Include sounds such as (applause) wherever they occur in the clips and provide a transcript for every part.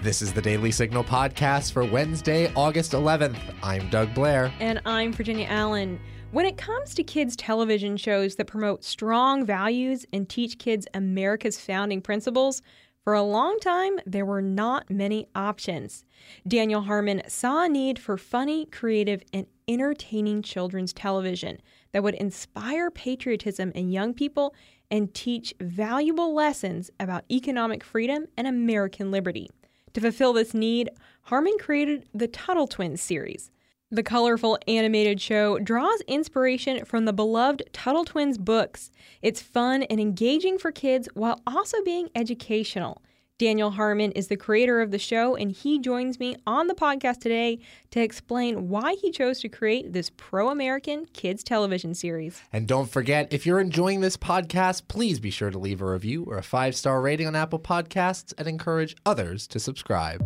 This is the Daily Signal podcast for Wednesday, August 11th. I'm Doug Blair. And I'm Virginia Allen. When it comes to kids' television shows that promote strong values and teach kids America's founding principles, for a long time there were not many options. Daniel Harmon saw a need for funny, creative, and entertaining children's television that would inspire patriotism in young people and teach valuable lessons about economic freedom and American liberty. To fulfill this need, Harmon created the Tuttle Twins series. The colorful animated show draws inspiration from the beloved Tuttle Twins books. It's fun and engaging for kids while also being educational. Daniel Harmon is the creator of the show, and he joins me on the podcast today to explain why he chose to create this pro American kids television series. And don't forget, if you're enjoying this podcast, please be sure to leave a review or a five star rating on Apple Podcasts and encourage others to subscribe.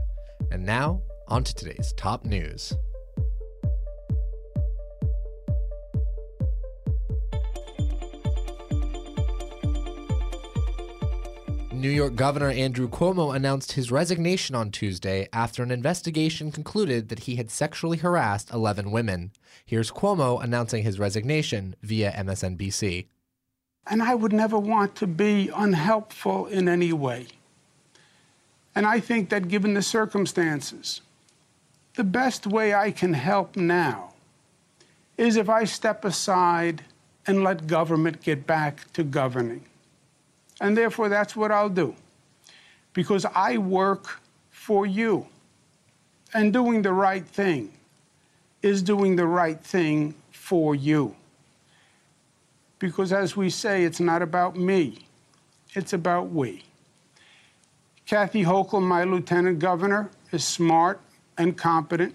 And now, on to today's top news. New York Governor Andrew Cuomo announced his resignation on Tuesday after an investigation concluded that he had sexually harassed 11 women. Here's Cuomo announcing his resignation via MSNBC. And I would never want to be unhelpful in any way. And I think that given the circumstances, the best way I can help now is if I step aside and let government get back to governing. And therefore, that's what I'll do. Because I work for you. And doing the right thing is doing the right thing for you. Because as we say, it's not about me, it's about we. Kathy Hochul, my lieutenant governor, is smart and competent.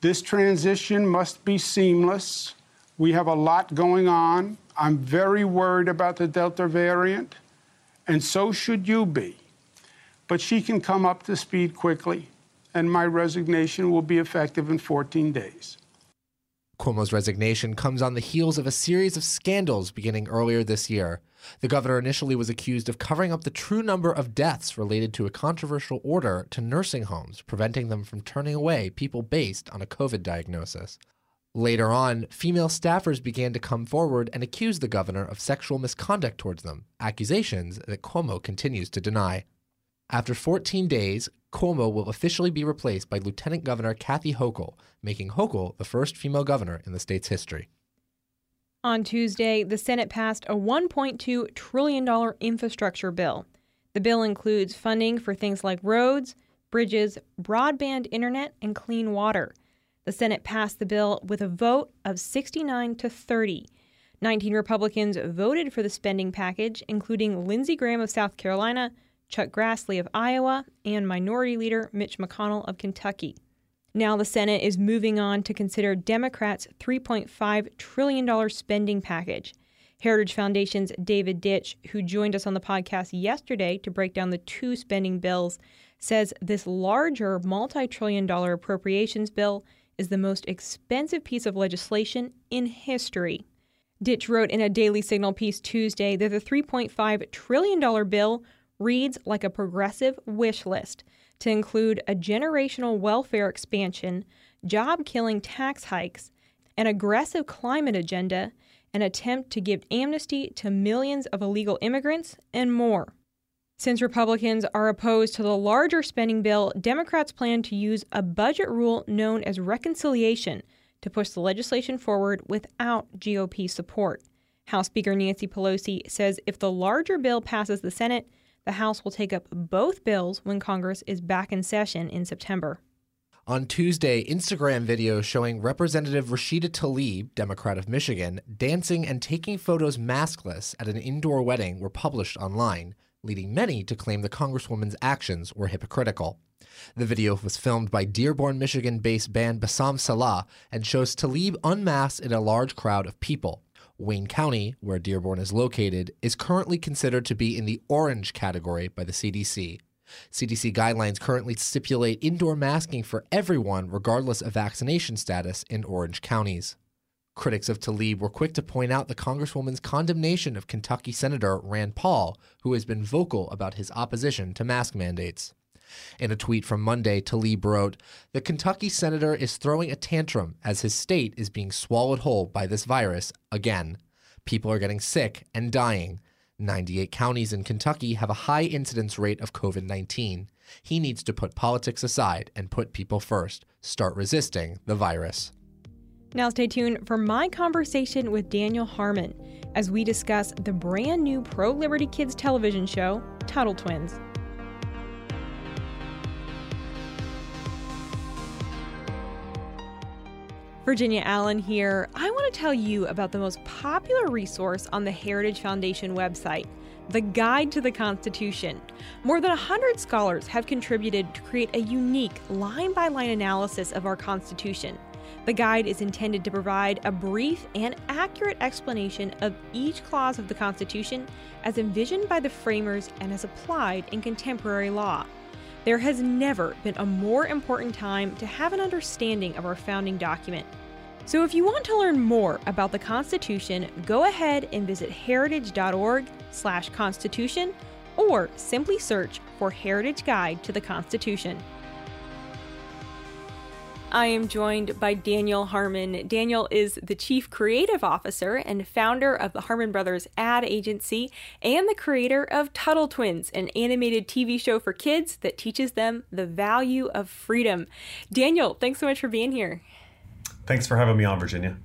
This transition must be seamless. We have a lot going on. I'm very worried about the Delta variant and so should you be. But she can come up to speed quickly, and my resignation will be effective in 14 days. Cuomo's resignation comes on the heels of a series of scandals beginning earlier this year. The governor initially was accused of covering up the true number of deaths related to a controversial order to nursing homes, preventing them from turning away people based on a COVID diagnosis. Later on, female staffers began to come forward and accuse the governor of sexual misconduct towards them, accusations that Cuomo continues to deny. After 14 days, Cuomo will officially be replaced by Lieutenant Governor Kathy Hochul, making Hochul the first female governor in the state's history. On Tuesday, the Senate passed a $1.2 trillion infrastructure bill. The bill includes funding for things like roads, bridges, broadband internet, and clean water. The Senate passed the bill with a vote of 69 to 30. 19 Republicans voted for the spending package, including Lindsey Graham of South Carolina, Chuck Grassley of Iowa, and Minority Leader Mitch McConnell of Kentucky. Now the Senate is moving on to consider Democrats' $3.5 trillion spending package. Heritage Foundation's David Ditch, who joined us on the podcast yesterday to break down the two spending bills, says this larger multi trillion dollar appropriations bill is the most expensive piece of legislation in history. Ditch wrote in a Daily Signal piece Tuesday that the $3.5 trillion bill reads like a progressive wish list to include a generational welfare expansion, job killing tax hikes, an aggressive climate agenda, an attempt to give amnesty to millions of illegal immigrants, and more. Since Republicans are opposed to the larger spending bill, Democrats plan to use a budget rule known as reconciliation to push the legislation forward without GOP support. House Speaker Nancy Pelosi says if the larger bill passes the Senate, the House will take up both bills when Congress is back in session in September. On Tuesday, Instagram videos showing Representative Rashida Tlaib, Democrat of Michigan, dancing and taking photos maskless at an indoor wedding were published online leading many to claim the Congresswoman's actions were hypocritical. The video was filmed by Dearborn, Michigan based band Bassam Salah and shows Tlaib unmasked in a large crowd of people. Wayne County, where Dearborn is located, is currently considered to be in the orange category by the CDC. CDC guidelines currently stipulate indoor masking for everyone, regardless of vaccination status, in orange counties. Critics of Tlaib were quick to point out the Congresswoman's condemnation of Kentucky Senator Rand Paul, who has been vocal about his opposition to mask mandates. In a tweet from Monday, Tlaib wrote, The Kentucky senator is throwing a tantrum as his state is being swallowed whole by this virus again. People are getting sick and dying. 98 counties in Kentucky have a high incidence rate of COVID 19. He needs to put politics aside and put people first. Start resisting the virus. Now, stay tuned for my conversation with Daniel Harmon as we discuss the brand new Pro Liberty Kids television show, Tuttle Twins. Virginia Allen here. I want to tell you about the most popular resource on the Heritage Foundation website the Guide to the Constitution. More than 100 scholars have contributed to create a unique line by line analysis of our Constitution. The guide is intended to provide a brief and accurate explanation of each clause of the Constitution as envisioned by the framers and as applied in contemporary law. There has never been a more important time to have an understanding of our founding document. So if you want to learn more about the Constitution, go ahead and visit heritage.org/constitution or simply search for Heritage Guide to the Constitution. I am joined by Daniel Harmon. Daniel is the Chief Creative Officer and founder of the Harmon Brothers Ad Agency and the creator of Tuttle Twins, an animated TV show for kids that teaches them the value of freedom. Daniel, thanks so much for being here. Thanks for having me on, Virginia.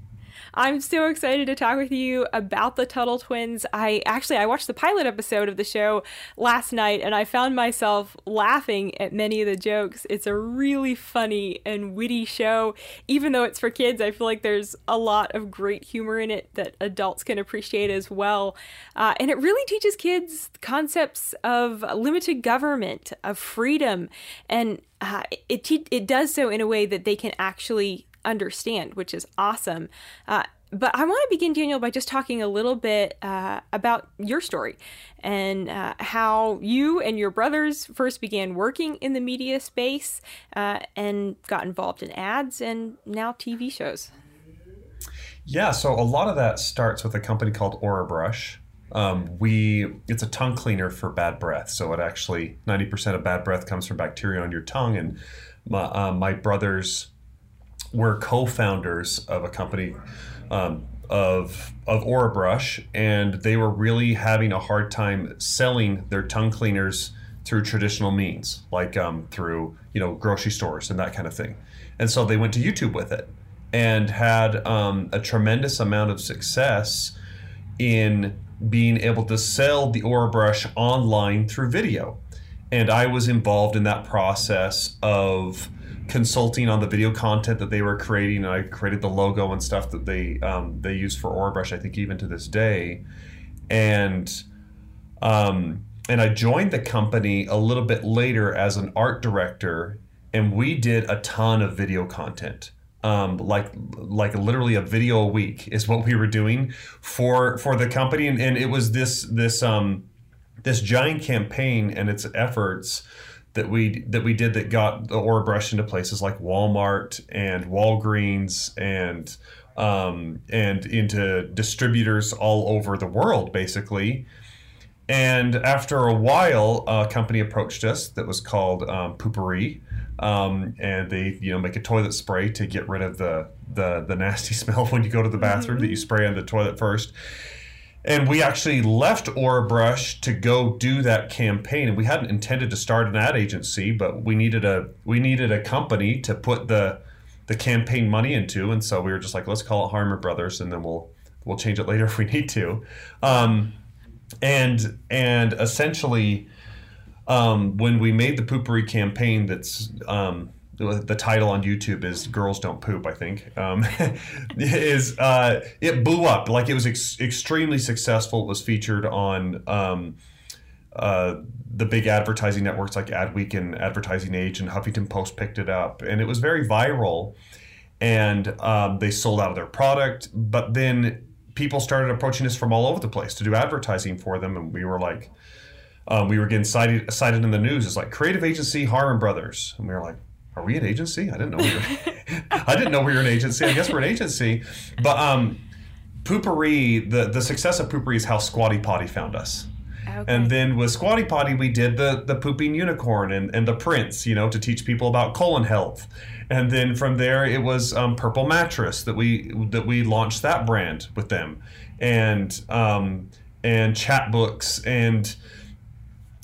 I'm so excited to talk with you about the Tuttle twins. I actually I watched the pilot episode of the show last night and I found myself laughing at many of the jokes. It's a really funny and witty show. Even though it's for kids, I feel like there's a lot of great humor in it that adults can appreciate as well. Uh, and it really teaches kids concepts of limited government, of freedom, and uh, it te- it does so in a way that they can actually understand, which is awesome. Uh, but I want to begin, Daniel, by just talking a little bit uh, about your story and uh, how you and your brothers first began working in the media space uh, and got involved in ads and now TV shows. Yeah, so a lot of that starts with a company called Orabrush. Um, we it's a tongue cleaner for bad breath. So it actually ninety percent of bad breath comes from bacteria on your tongue, and my, uh, my brothers were co-founders of a company um, of of Orabrush, and they were really having a hard time selling their tongue cleaners through traditional means, like um, through you know grocery stores and that kind of thing. And so they went to YouTube with it and had um, a tremendous amount of success in being able to sell the Orabrush online through video. And I was involved in that process of consulting on the video content that they were creating, and I created the logo and stuff that they um, they use for Orabrush. I think even to this day, and um, and I joined the company a little bit later as an art director, and we did a ton of video content. Um, like like literally a video a week is what we were doing for for the company, and, and it was this this um this giant campaign and its efforts that we that we did that got the Orabrush into places like Walmart and Walgreens and um, and into distributors all over the world, basically. And after a while, a company approached us that was called um, Poo-Pourri, um, and they you know make a toilet spray to get rid of the the, the nasty (laughs) smell when you go to the bathroom mm-hmm. that you spray on the toilet first and we actually left Orabrush to go do that campaign. And we hadn't intended to start an ad agency, but we needed a we needed a company to put the the campaign money into. And so we were just like, let's call it Harmon Brothers, and then we'll we'll change it later (laughs) if we need to. Um, and and essentially, um, when we made the Poo-Pourri campaign, that's um, the title on YouTube is "Girls Don't Poop." I think um, (laughs) is uh, it blew up like it was ex- extremely successful. It was featured on um, uh, the big advertising networks like Adweek and Advertising Age, and Huffington Post picked it up, and it was very viral. And um, they sold out of their product, but then people started approaching us from all over the place to do advertising for them, and we were like. Um, we were getting cited, cited in the news It's like creative agency Harmon Brothers, and we were like, are we an agency? I didn't know we were. (laughs) I didn't know we were an agency. I guess we're an agency. But um, Poo-Pourri, the the success of Poo-Pourri is how Squatty Potty found us, Okay. And then with Squatty Potty, we did the the pooping unicorn and, and the prince, you know, to teach people about colon health. And then from there, it was um, Purple Mattress that we that we launched that brand with them, and um, and Chatbooks and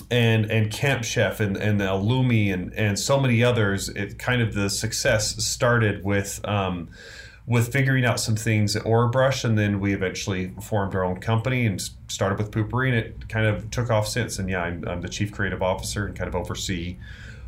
and and Camp Chef and and Illumi and and so many others. It kind of the success started with. Um, with figuring out some things at Orabrush, and then we eventually formed our own company and started with Poo-Pourri, and it kind of took off since. And yeah, I'm, I'm the chief creative officer and kind of oversee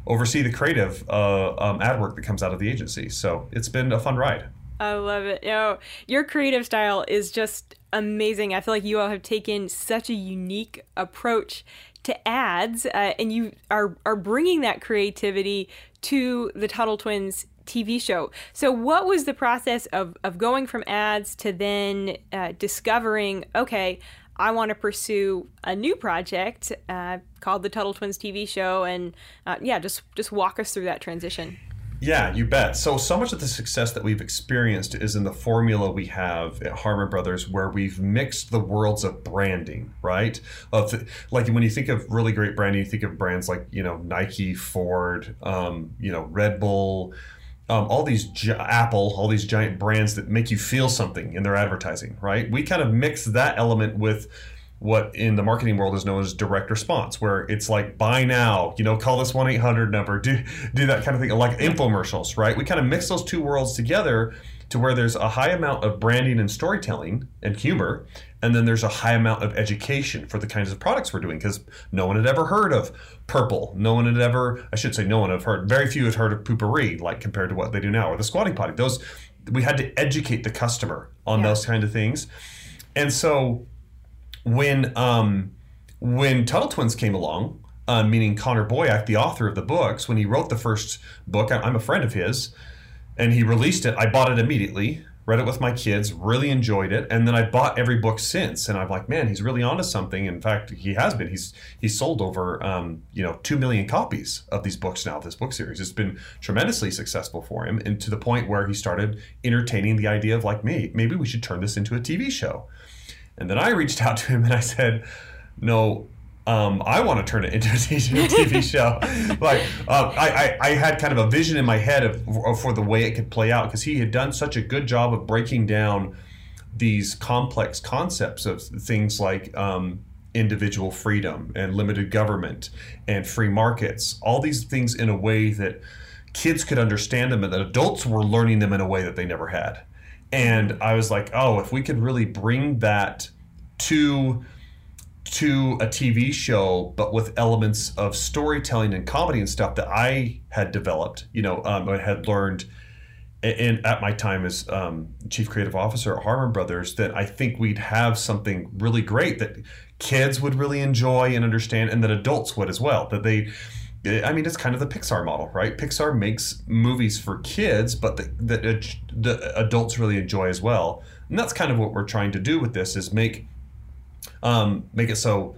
oversee the creative uh, um, ad work that comes out of the agency. So it's been a fun ride. I love it. You know, your creative style is just amazing. I feel like you all have taken such a unique approach to ads, uh, and you are are bringing that creativity to the Tuttle Twins TV show. So, what was the process of of going from ads to then uh, discovering? Okay, I want to pursue a new project uh, called the Tuttle Twins TV show, and uh, yeah, just just walk us through that transition. Yeah, you bet. So, so much of the success that we've experienced is in the formula we have at Harmon Brothers, where we've mixed the worlds of branding, right? Of like when you think of really great branding, you think of brands like you know Nike, Ford, um, you know Red Bull. Um, all these gi- Apple, all these giant brands that make you feel something in their advertising, right? We kind of mix that element with what in the marketing world is known as direct response, where it's like buy now, you know, call this one eight hundred number, do do that kind of thing, like infomercials, right? We kind of mix those two worlds together to where there's a high amount of branding and storytelling and humor, and then there's a high amount of education for the kinds of products we're doing because no one had ever heard of purple, no one had ever, I should say, no one had heard, very few had heard of Poo-Pourri, like compared to what they do now, or the squatty potty. Those we had to educate the customer on Yeah. those kind of things, and so when um, when Tuttle Twins came along, uh, meaning Connor Boyack, the author of the books, when he wrote the first book, I, I'm a friend of his, and he released it. I bought it immediately, read it with my kids, really enjoyed it, and then I bought every book since. And I'm like, man, he's really onto something. In fact, he has been. He's he's sold over um, you know two million copies of these books now. This book series it's been tremendously successful for him, and to the point where he started entertaining the idea of like, me, maybe we should turn this into a TV show. And then I reached out to him and I said, no. Um, I want to turn it into a TV (laughs) show. like uh, I, I, I had kind of a vision in my head of, of for the way it could play out because he had done such a good job of breaking down these complex concepts of things like um, individual freedom and limited government and free markets. All these things in a way that kids could understand them and that adults were learning them in a way that they never had. And I was like, oh, if we could really bring that to to a TV show, but with elements of storytelling and comedy and stuff that I had developed, you know, um, I had learned in at my time as um, chief creative officer at Harmon Brothers, that I think we'd have something really great that kids would really enjoy and understand, and that adults would as well. That they, I mean, it's kind of the Pixar model, right? Pixar makes movies for kids, but that the, the adults really enjoy as well, and that's kind of what we're trying to do with this: is make um, make it so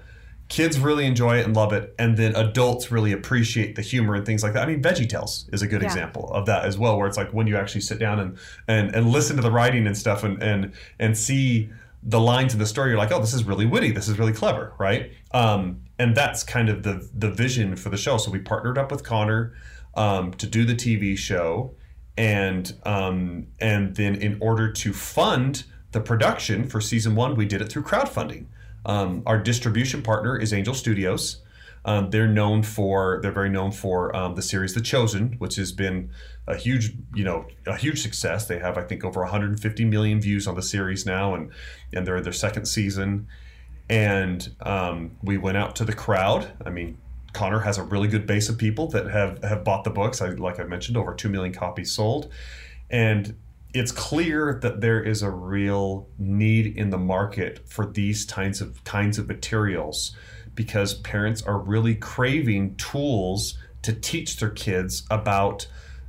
kids really enjoy it and love it, and then adults really appreciate the humor and things like that. I mean, VeggieTales is a good Yeah. example of that as well, where it's like when you actually sit down and and, and listen to the writing and stuff, and and and see the lines in the story, you're like, oh, this is really witty, this is really clever, right? Um, and that's kind of the the vision for the show. So we partnered up with Connor um, to do the TV show, and um, and then in order to fund the production for season one, we did it through crowdfunding. Um, our distribution partner is Angel Studios. Um, they're known for they're very known for um, the series The Chosen, which has been a huge you know a huge success. They have I think over 150 million views on the series now, and and they're in their second season. And um, we went out to the crowd. I mean, Connor has a really good base of people that have have bought the books. I, like I mentioned, over two million copies sold, and it's clear that there is a real need in the market for these kinds of kinds of materials because parents are really craving tools to teach their kids about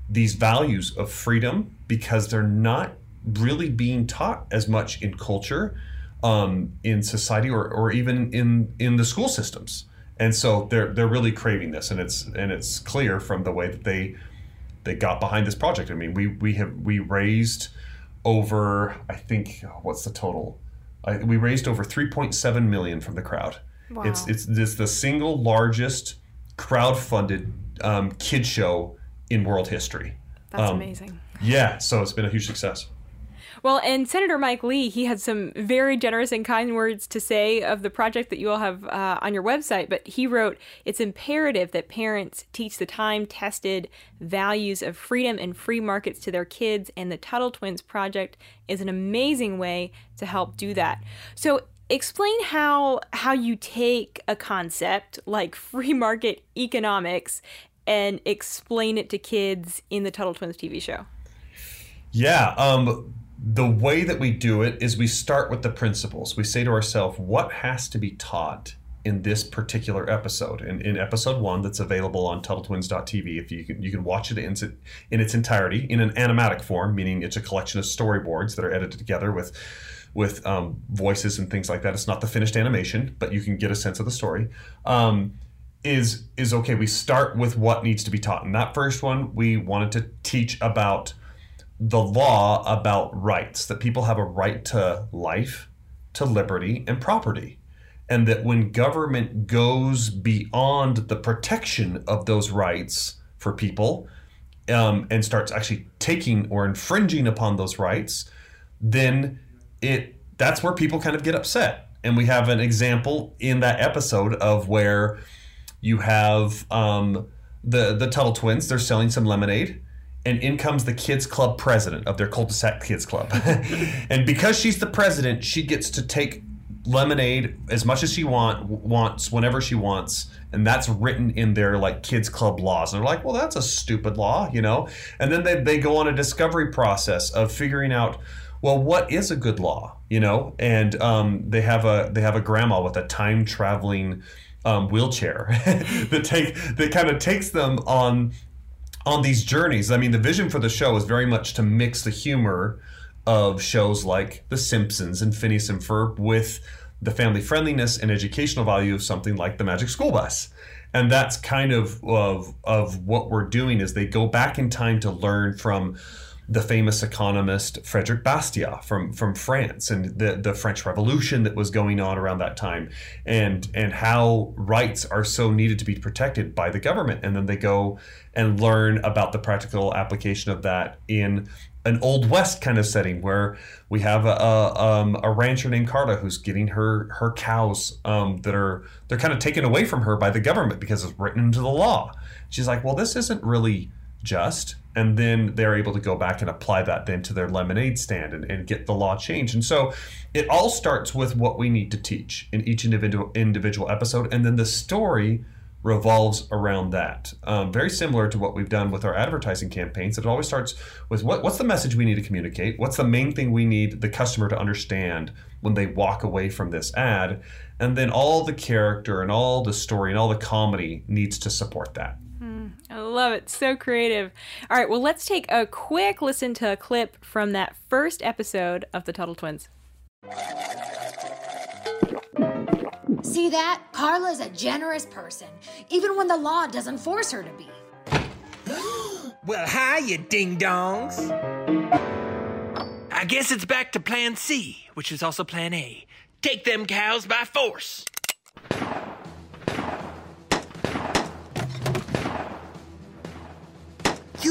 these values of freedom because they're not really being taught as much in culture um, in society or, or even in in the school systems and so they're they're really craving this and it's and it's clear from the way that they they got behind this project. I mean, we we have we raised over I think what's the total? I, we raised over 3.7 million from the crowd, Wow. It's it's it's the single largest crowd-funded um, kid show in world history. That's Um, amazing. Yeah, so it's been a huge success. Well, and Senator Mike Lee, he had some very generous and kind words to say of the project that you all have uh, on your website. But he wrote, It's imperative that parents teach the time tested values of freedom and free markets to their kids, and the Tuttle Twins Project is an amazing way to help do that. So, explain how how you take a concept like free market economics and explain it to kids in the Tuttle Twins TV show. Yeah, um, the way that we do it is we start with the principles. We say to ourselves, what has to be taught in this particular episode? And in episode one, that's available on TuttleTwins.tv, if you can, you can watch it in, its- in its entirety in an animatic form, meaning it's a collection of storyboards that are edited together with with um, voices and things like that. It's not the finished animation, but you can get a sense of the story. Um, is is okay. We start with what needs to be taught. In that first one, we wanted to teach about the law about rights that people have a right to life, to liberty, and property. And that when government goes beyond the protection of those rights for people um, and starts actually taking or infringing upon those rights, then it that's where people kind of get upset. And we have an example in that episode of where you have um, the the Tuttle twins. They're selling some lemonade, and in comes the kids club president of their cul-de-sac kids club. (laughs) and because she's the president, she gets to take lemonade as much as she want wants whenever she wants. And that's written in their like kids club laws. And they're like well that's a stupid law you know? And then they, they go on a discovery process of figuring out well what is a good law you know? And um, they have a they have a grandma with a time traveling um, wheelchair (laughs) that take that kind of takes them on on these journeys. I mean, the vision for the show is very much to mix the humor of shows like The Simpsons and Phineas and Ferb with the family friendliness and educational value of something like The Magic School Bus. And that's kind of, of of what we're doing is they go back in time to learn from the famous economist Frederic Bastiat from from France and the the French Revolution that was going on around that time and and how rights are so needed to be protected by the government and then they go and learn about the practical application of that in an old west kind of setting where we have a, a, um, a rancher named Carla who's getting her her cows um, that are they're kind of taken away from her by the government because it's written into the law. She's like, well, this isn't really just and then they're able to go back and apply that then to their lemonade stand and, and get the law changed. And so it all starts with what we need to teach in each individual individual episode and then the story revolves around that. Um, very similar to what we've done with our advertising campaigns it always starts with what, what's the message we need to communicate? What's the main thing we need the customer to understand when they walk away from this ad? And then all the character and all the story and all the comedy needs to support that I love it. So creative. All right, well, let's take a quick listen to a clip from that first episode of the Tuttle Twins. See that? Carla's a generous person, even when the law doesn't force her to be. (gasps) Well, hi, you ding dongs. I guess it's back to Plan C, which is also Plan A. Take them cows by force.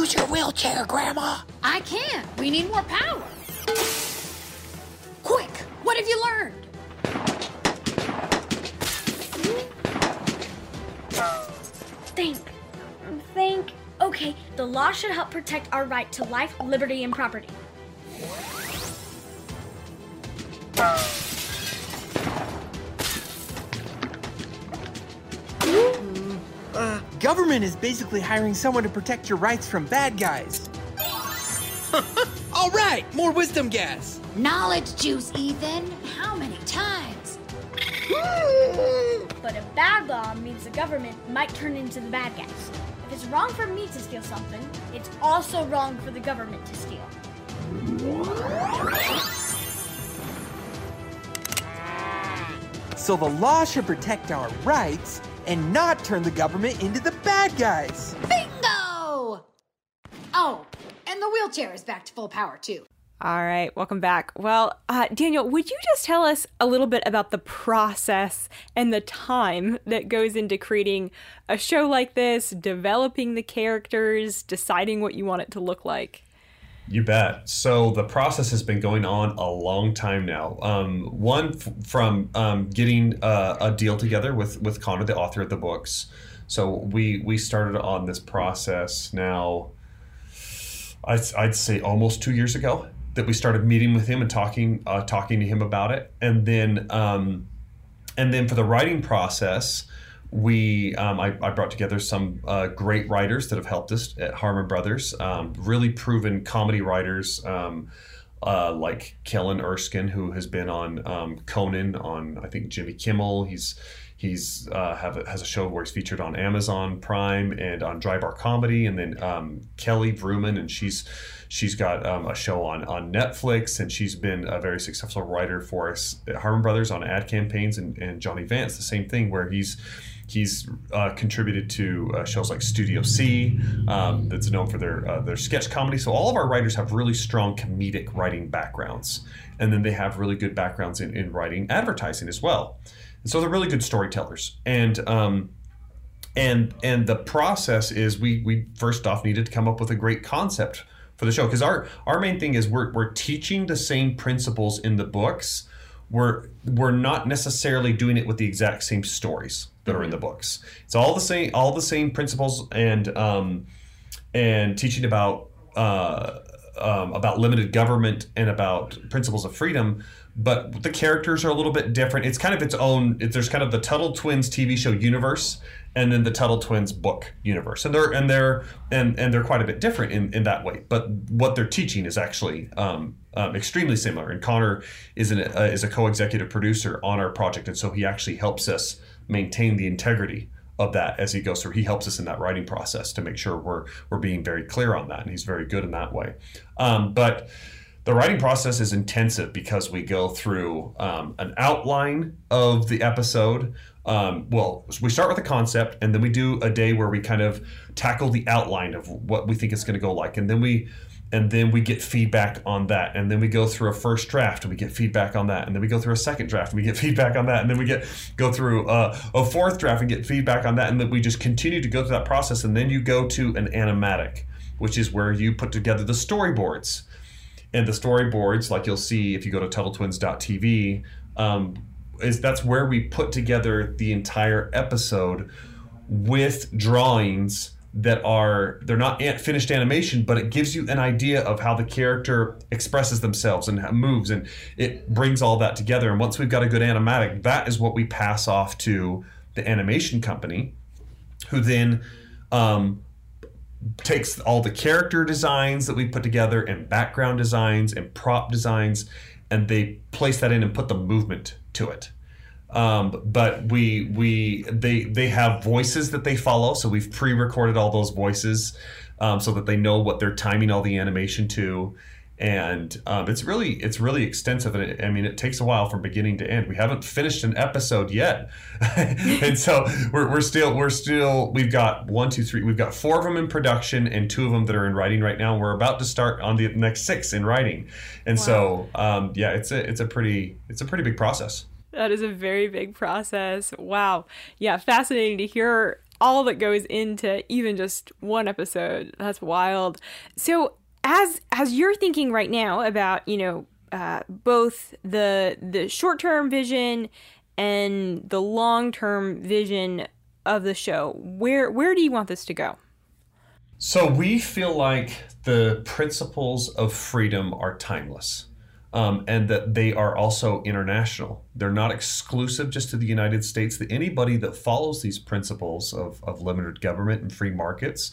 Use your wheelchair, Grandma. I can't. We need more power. Quick, what have you learned? Think. Think. Okay, the law should help protect our right to life, liberty, and property. Government is basically hiring someone to protect your rights from bad guys. (laughs) All right, more wisdom gas. Knowledge juice, Ethan. How many times? But a bad law means the government might turn into the bad guys. If it's wrong for me to steal something, it's also wrong for the government to steal. So the law should protect our rights and not turn the government into the bad guys. Bingo! Oh, and the wheelchair is back to full power, too. All right, welcome back. Well, uh, Daniel, would you just tell us a little bit about the process and the time that goes into creating a show like this, developing the characters, deciding what you want it to look like? You bet. So the process has been going on a long time now. Um, one f- from um, getting uh, a deal together with with Connor, the author of the books. So we we started on this process now. I'd, I'd say almost two years ago that we started meeting with him and talking uh, talking to him about it, and then um, and then for the writing process, we um, I, I, brought together some uh, great writers that have helped us at Harmon Brothers, um, really proven comedy writers. Um, uh, like Kellen Erskine, who has been on um, Conan, on I think Jimmy Kimmel. He's he's uh, have a, has a show where he's featured on Amazon Prime and on Dry Bar Comedy, and then um, Kelly Vrooman, and she's she's got um, a show on on Netflix, and she's been a very successful writer for us at Harmon Brothers on ad campaigns, and, and Johnny Vance, the same thing, where he's He's uh, contributed to uh, shows like Studio C, um, that's known for their uh, their sketch comedy. So all of our writers have really strong comedic writing backgrounds, and then they have really good backgrounds in, in writing advertising as well. And so they're really good storytellers. And um, and and the process is we we first off needed to come up with a great concept for the show because our our main thing is we're we're teaching the same principles in the books we're we're not necessarily doing it with the exact same stories that are in the books. It's all the same all the same principles and um, and teaching about uh, um, about limited government and about principles of freedom. But the characters are a little bit different. It's kind of its own. It, there's kind of the Tuttle Twins TV show universe, and then the Tuttle Twins book universe, and they're and they're and and they're quite a bit different in, in that way. But what they're teaching is actually um, um, extremely similar. And Connor is an uh, is a co-executive producer on our project, and so he actually helps us maintain the integrity of that as he goes through. He helps us in that writing process to make sure we're we're being very clear on that, and he's very good in that way. Um, but the writing process is intensive because we go through um, an outline of the episode. Um, well, we start with a concept, and then we do a day where we kind of tackle the outline of what we think it's going to go like, and then we and then we get feedback on that. And then we go through a first draft and we get feedback on that. And then we go through a second draft and we get (laughs) feedback on that. And then we get go through a, a fourth draft and get feedback on that. And then we just continue to go through that process. And then you go to an animatic which is where you put together the storyboards and the storyboards like you'll see if you go to tuttletwins.tv um, is that's where we put together the entire episode with drawings that are they're not finished animation but it gives you an idea of how the character expresses themselves and moves and it brings all that together. And once we've got a good animatic that is what we pass off to the animation company who then um, takes all the character designs that we put together and background designs and prop designs and they place that in and put the movement to it. Um, but we we they they have voices that they follow, so we've pre-recorded all those voices um, so that they know what they're timing all the animation to, and um, it's really it's really extensive. And it, I mean, it takes a while from beginning to end. We haven't finished an episode yet, (laughs) and so we're, we're still we're still we've got one two three we've got four of them in production and two of them that are in writing right now. We're about to start on the next six in writing, and wow. so um, yeah, it's a it's a pretty it's a pretty big process. That is a very big process. Wow. Yeah, fascinating to hear all that goes into even just one episode. That's wild. So, as as you're thinking right now about, you know, uh, both the the short-term vision and the long-term vision of the show, where where do you want this to go? So, we feel like the principles of freedom are timeless um, and that they are also international. They're not exclusive just to the United States. That anybody that follows these principles of, of limited government and free markets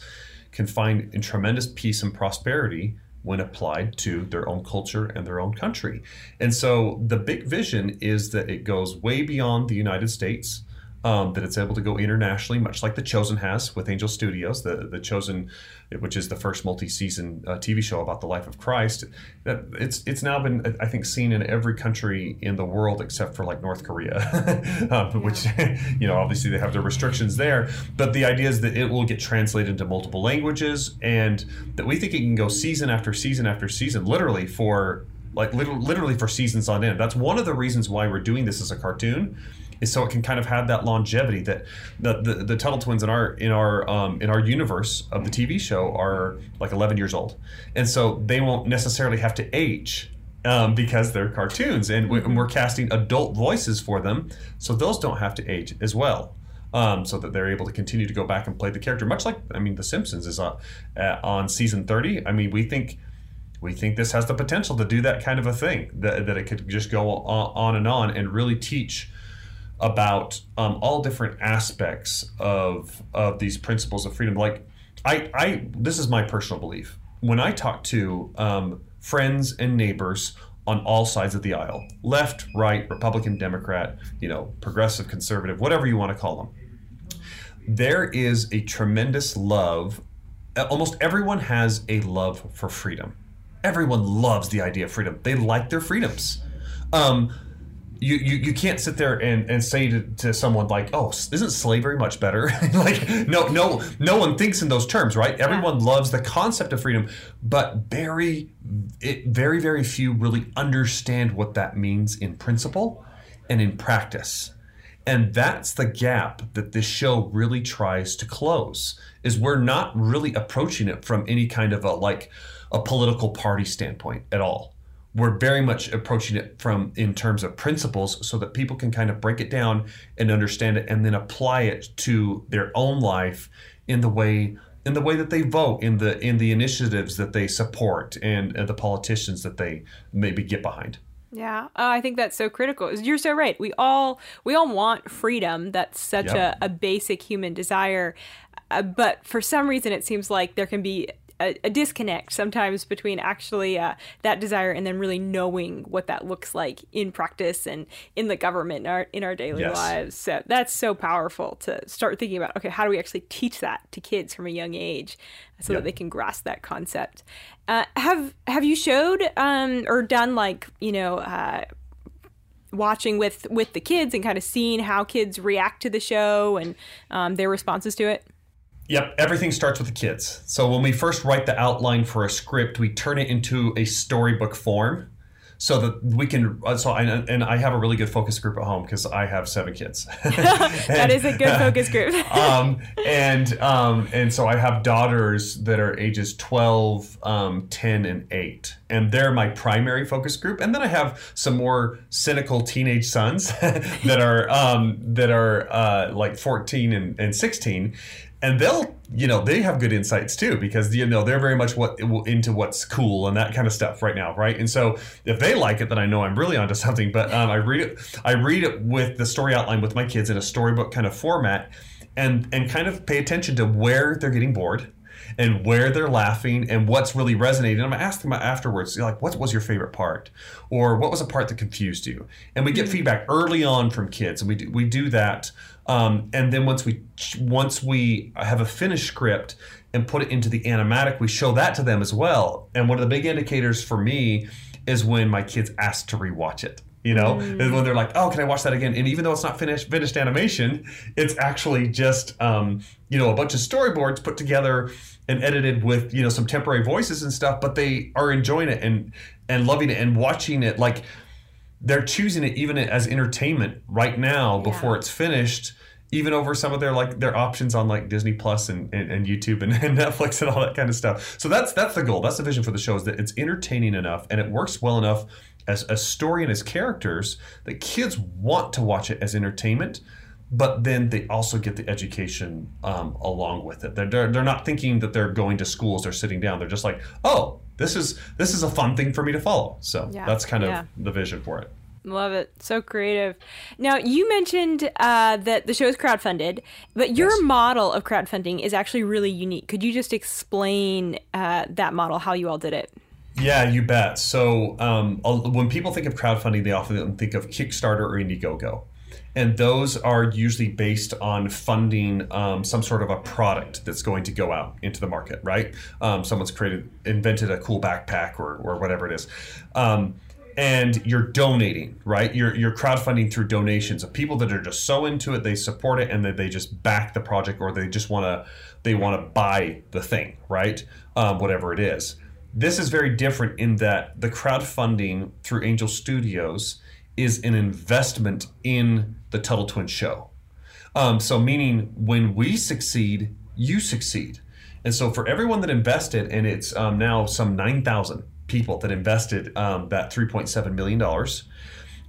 can find in tremendous peace and prosperity when applied to their own culture and their own country. And so the big vision is that it goes way beyond the United States. Um, that it's able to go internationally, much like The Chosen has with Angel Studios. The The Chosen, which is the first multi-season uh, TV show about the life of Christ, that it's it's now been I think seen in every country in the world except for like North Korea, (laughs) uh, which (laughs) you know obviously they have their restrictions there. But the idea is that it will get translated into multiple languages, and that we think it can go season after season after season, literally for like literally for seasons on end. That's one of the reasons why we're doing this as a cartoon is so it can kind of have that longevity that the the, the Tuttle twins in our in our um, in our universe of the TV show are like 11 years old, and so they won't necessarily have to age. Um, because they're cartoons and we- and we're casting adult voices for them, so those don't have to age as well. Um, so that they're able to continue to go back and play the character, much like I mean, The Simpsons is on, uh, on season 30. I mean, we think we think this has the potential to do that kind of a thing that, that it could just go on, on and on and really teach about um, all different aspects of of these principles of freedom. Like i i this is my personal belief. When i talk to um, friends and neighbors on all sides of the aisle left right republican democrat you know progressive conservative whatever you want to call them there is a tremendous love. Almost everyone has a love for freedom. Everyone loves the idea of freedom. They like their freedoms. Um, you, you, you can't sit there and, and say to, to someone like oh isn't slavery much better? (laughs) Like no no no one thinks in those terms right? Everyone loves the concept of freedom but very it, very very few really understand what that means in principle and in practice. And that's the gap that this show really tries to close is we're not really approaching it from any kind of a like a political party standpoint at all we're very much approaching it from in terms of principles so that people can kind of break it down and understand it and then apply it to their own life in the way in the way that they vote in the in the initiatives that they support and, and the politicians that they maybe get behind Yeah, uh, I think that's so critical. You're so right. We all we all want freedom. That's such Yep. a, a basic human desire. Uh, but for some reason, it seems like there can be a, a disconnect sometimes between actually uh, that desire and then really knowing what that looks like in practice and in the government in our in our daily Yes. lives. So that's so powerful to start thinking about. Okay, how do we actually teach that to kids from a young age so that they can grasp that concept? Uh, have have you showed um, or done like you know? Uh, watching with with the kids and kind of seeing how kids react to the show and um, their responses to it Yep, everything starts with the kids. So when we first write the outline for a script, we turn it into a storybook form so that we can uh, so I, and I have a really good focus group at home because I have seven kids. (laughs) (laughs) that is a good focus group (laughs) um, and um, and so I have daughters that are ages 12, um, 10, and 8. And they're my primary focus group. And then I have some more cynical teenage sons that are um, that are uh, like 14 and, and 16. And they'll, you know, they have good insights too because you know they're very much what into what's cool and that kind of stuff right now, right? And so if they like it, then I know I'm really onto (laughs) something. But um, I read it, I read it with the story outline with my kids in a storybook kind of format, and and kind of pay attention to where they're getting bored and where they're laughing and what's really resonating. I'm asking them afterwards, like, what was your favorite part, or what was a part that confused you? And we get feedback early on from kids, and we do, we do that. Um, and then once we once we have a finished script and put it into the animatic, we show that to them as well. And one of the big indicators for me is when my kids ask to rewatch it. You know, is when they're like, "Oh, can I watch that again?" And even though it's not finished finished animation, it's actually just um, you know a bunch of storyboards put together and edited with you know some temporary voices and stuff. But they are enjoying it and and loving it and watching it. Like they're choosing it even as entertainment right now before it's finished even over some of their like their options on like disney plus and, and, and youtube and, (laughs) and netflix and all that kind of stuff so that's that's the goal that's the vision for the show is that it's entertaining enough and it works well enough as a story and as characters that kids want to watch it as entertainment but then they also get the education um, along with it. They're, they're, they're not thinking that they're going to schools they're sitting down. They're just like, oh, this is this is a fun thing for me to follow. So Yeah, that's kind of yeah. the vision for it. love it so creative now you mentioned uh, that the show is crowdfunded but your Yes. model of crowdfunding is actually really unique could you just explain uh, that model how you all did it Yeah, you bet. So um, when people think of crowdfunding, they often think of Kickstarter or Indiegogo. And those are usually based on funding um, some sort of a product that's going to go out into the market, right? Um, someone's created, invented a cool backpack or, or whatever it is. Um, and you're donating, right? You're, you're crowdfunding through donations of people that are just so into it, they support it, and that they just back the project, or they just want to they want to buy the thing, right? Um, whatever it is. This is very different in that the crowdfunding through Angel Studios is an investment in the Tuttle Twin show. Um, so, meaning when we succeed, you succeed. And so, for everyone that invested, and it's um, now some 9,000 people that invested um, that $3.7 million,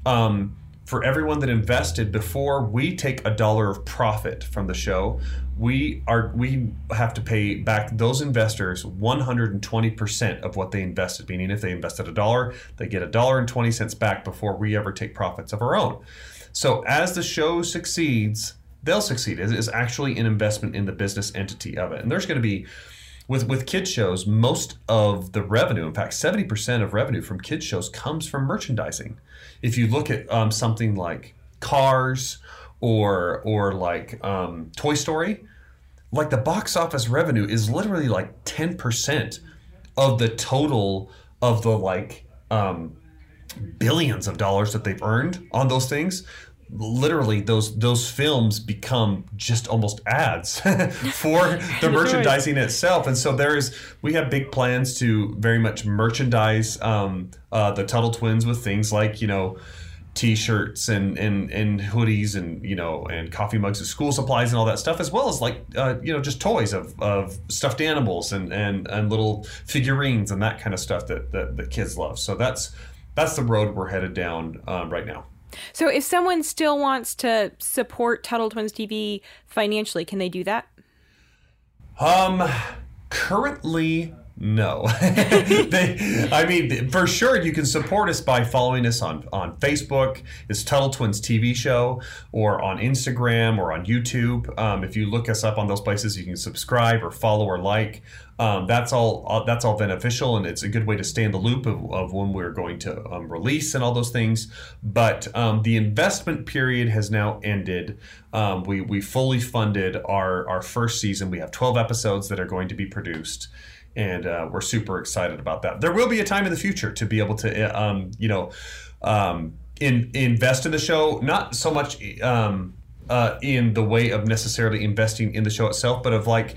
um, for everyone that invested before we take a dollar of profit from the show we are we have to pay back those investors 120% of what they invested meaning if they invested a dollar they get a dollar and 20 cents back before we ever take profits of our own so as the show succeeds they'll succeed. It is actually an investment in the business entity of it. And there's going to be with with kids shows most of the revenue in fact 70% of revenue from kids shows comes from merchandising. If you look at um, something like Cars or or like um, Toy Story, like the box office revenue is literally like ten percent of the total of the like um, billions of dollars that they've earned on those things literally those those films become just almost ads (laughs) for (laughs) the merchandising itself. And so there is we have big plans to very much merchandise um, uh, the tuttle twins with things like you know t-shirts and, and and hoodies and you know and coffee mugs and school supplies and all that stuff as well as like uh, you know just toys of, of stuffed animals and, and and little figurines and that kind of stuff that, that the kids love. So that's that's the road we're headed down um, right now so, if someone still wants to support Tuttle Twins TV financially, can they do that? Um, currently, no. (laughs) they, I mean, for sure, you can support us by following us on, on Facebook. It's Tuttle Twins TV show, or on Instagram, or on YouTube. Um, if you look us up on those places, you can subscribe or follow or like. Um, that's all. Uh, that's all beneficial, and it's a good way to stay in the loop of, of when we're going to um, release and all those things. But um, the investment period has now ended. Um, we we fully funded our our first season. We have twelve episodes that are going to be produced and uh, we're super excited about that. There will be a time in the future to be able to, uh, um, you know, um, in, invest in the show. Not so much um, uh, in the way of necessarily investing in the show itself, but of like.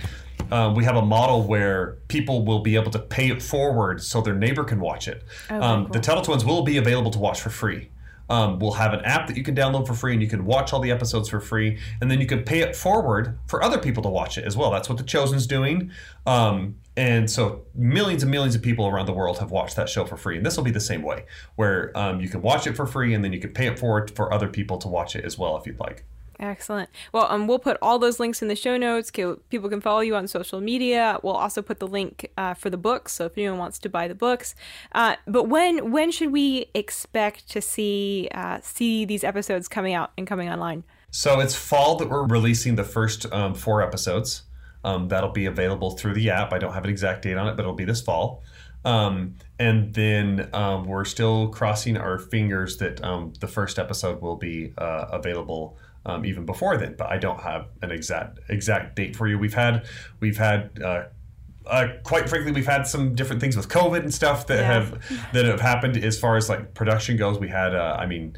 Um, we have a model where people will be able to pay it forward so their neighbor can watch it. Okay, um, cool. The Tuttle Twins will be available to watch for free. Um, we'll have an app that you can download for free and you can watch all the episodes for free. And then you can pay it forward for other people to watch it as well. That's what The Chosen's doing. Um, and so millions and millions of people around the world have watched that show for free. And this will be the same way, where um, you can watch it for free and then you can pay it forward for other people to watch it as well if you'd like. Excellent. Well, um, we'll put all those links in the show notes. People can follow you on social media. We'll also put the link uh, for the books, so if anyone wants to buy the books. Uh, but when when should we expect to see uh, see these episodes coming out and coming online? So it's fall that we're releasing the first um, four episodes. Um, that'll be available through the app. I don't have an exact date on it, but it'll be this fall. Um, and then um, we're still crossing our fingers that um, the first episode will be uh, available um, even before then. But I don't have an exact exact date for you. We've had we've had. Uh, uh, quite frankly, we've had some different things with COVID and stuff that yeah. have that have happened as far as like production goes. We had, uh, I mean,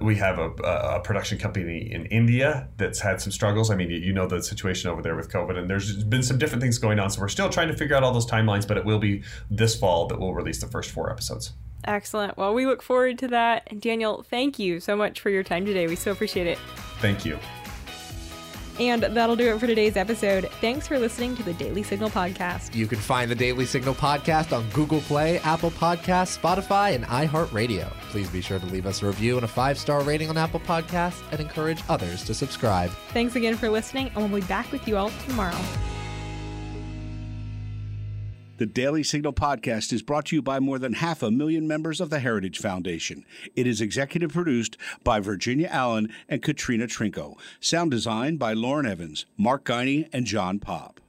we have a, a, production company in India that's had some struggles. I mean, you know the situation over there with COVID, and there's been some different things going on. So we're still trying to figure out all those timelines, but it will be this fall that we'll release the first four episodes. Excellent. Well, we look forward to that. And Daniel, thank you so much for your time today. We so appreciate it. Thank you. And that'll do it for today's episode. Thanks for listening to the Daily Signal podcast. You can find the Daily Signal podcast on Google Play, Apple Podcasts, Spotify, and iHeartRadio. Please be sure to leave us a review and a five star rating on Apple Podcasts and encourage others to subscribe. Thanks again for listening, and we'll be back with you all tomorrow. The Daily Signal podcast is brought to you by more than half a million members of the Heritage Foundation. It is executive produced by Virginia Allen and Katrina Trinko. Sound design by Lauren Evans, Mark Geinney, and John Popp.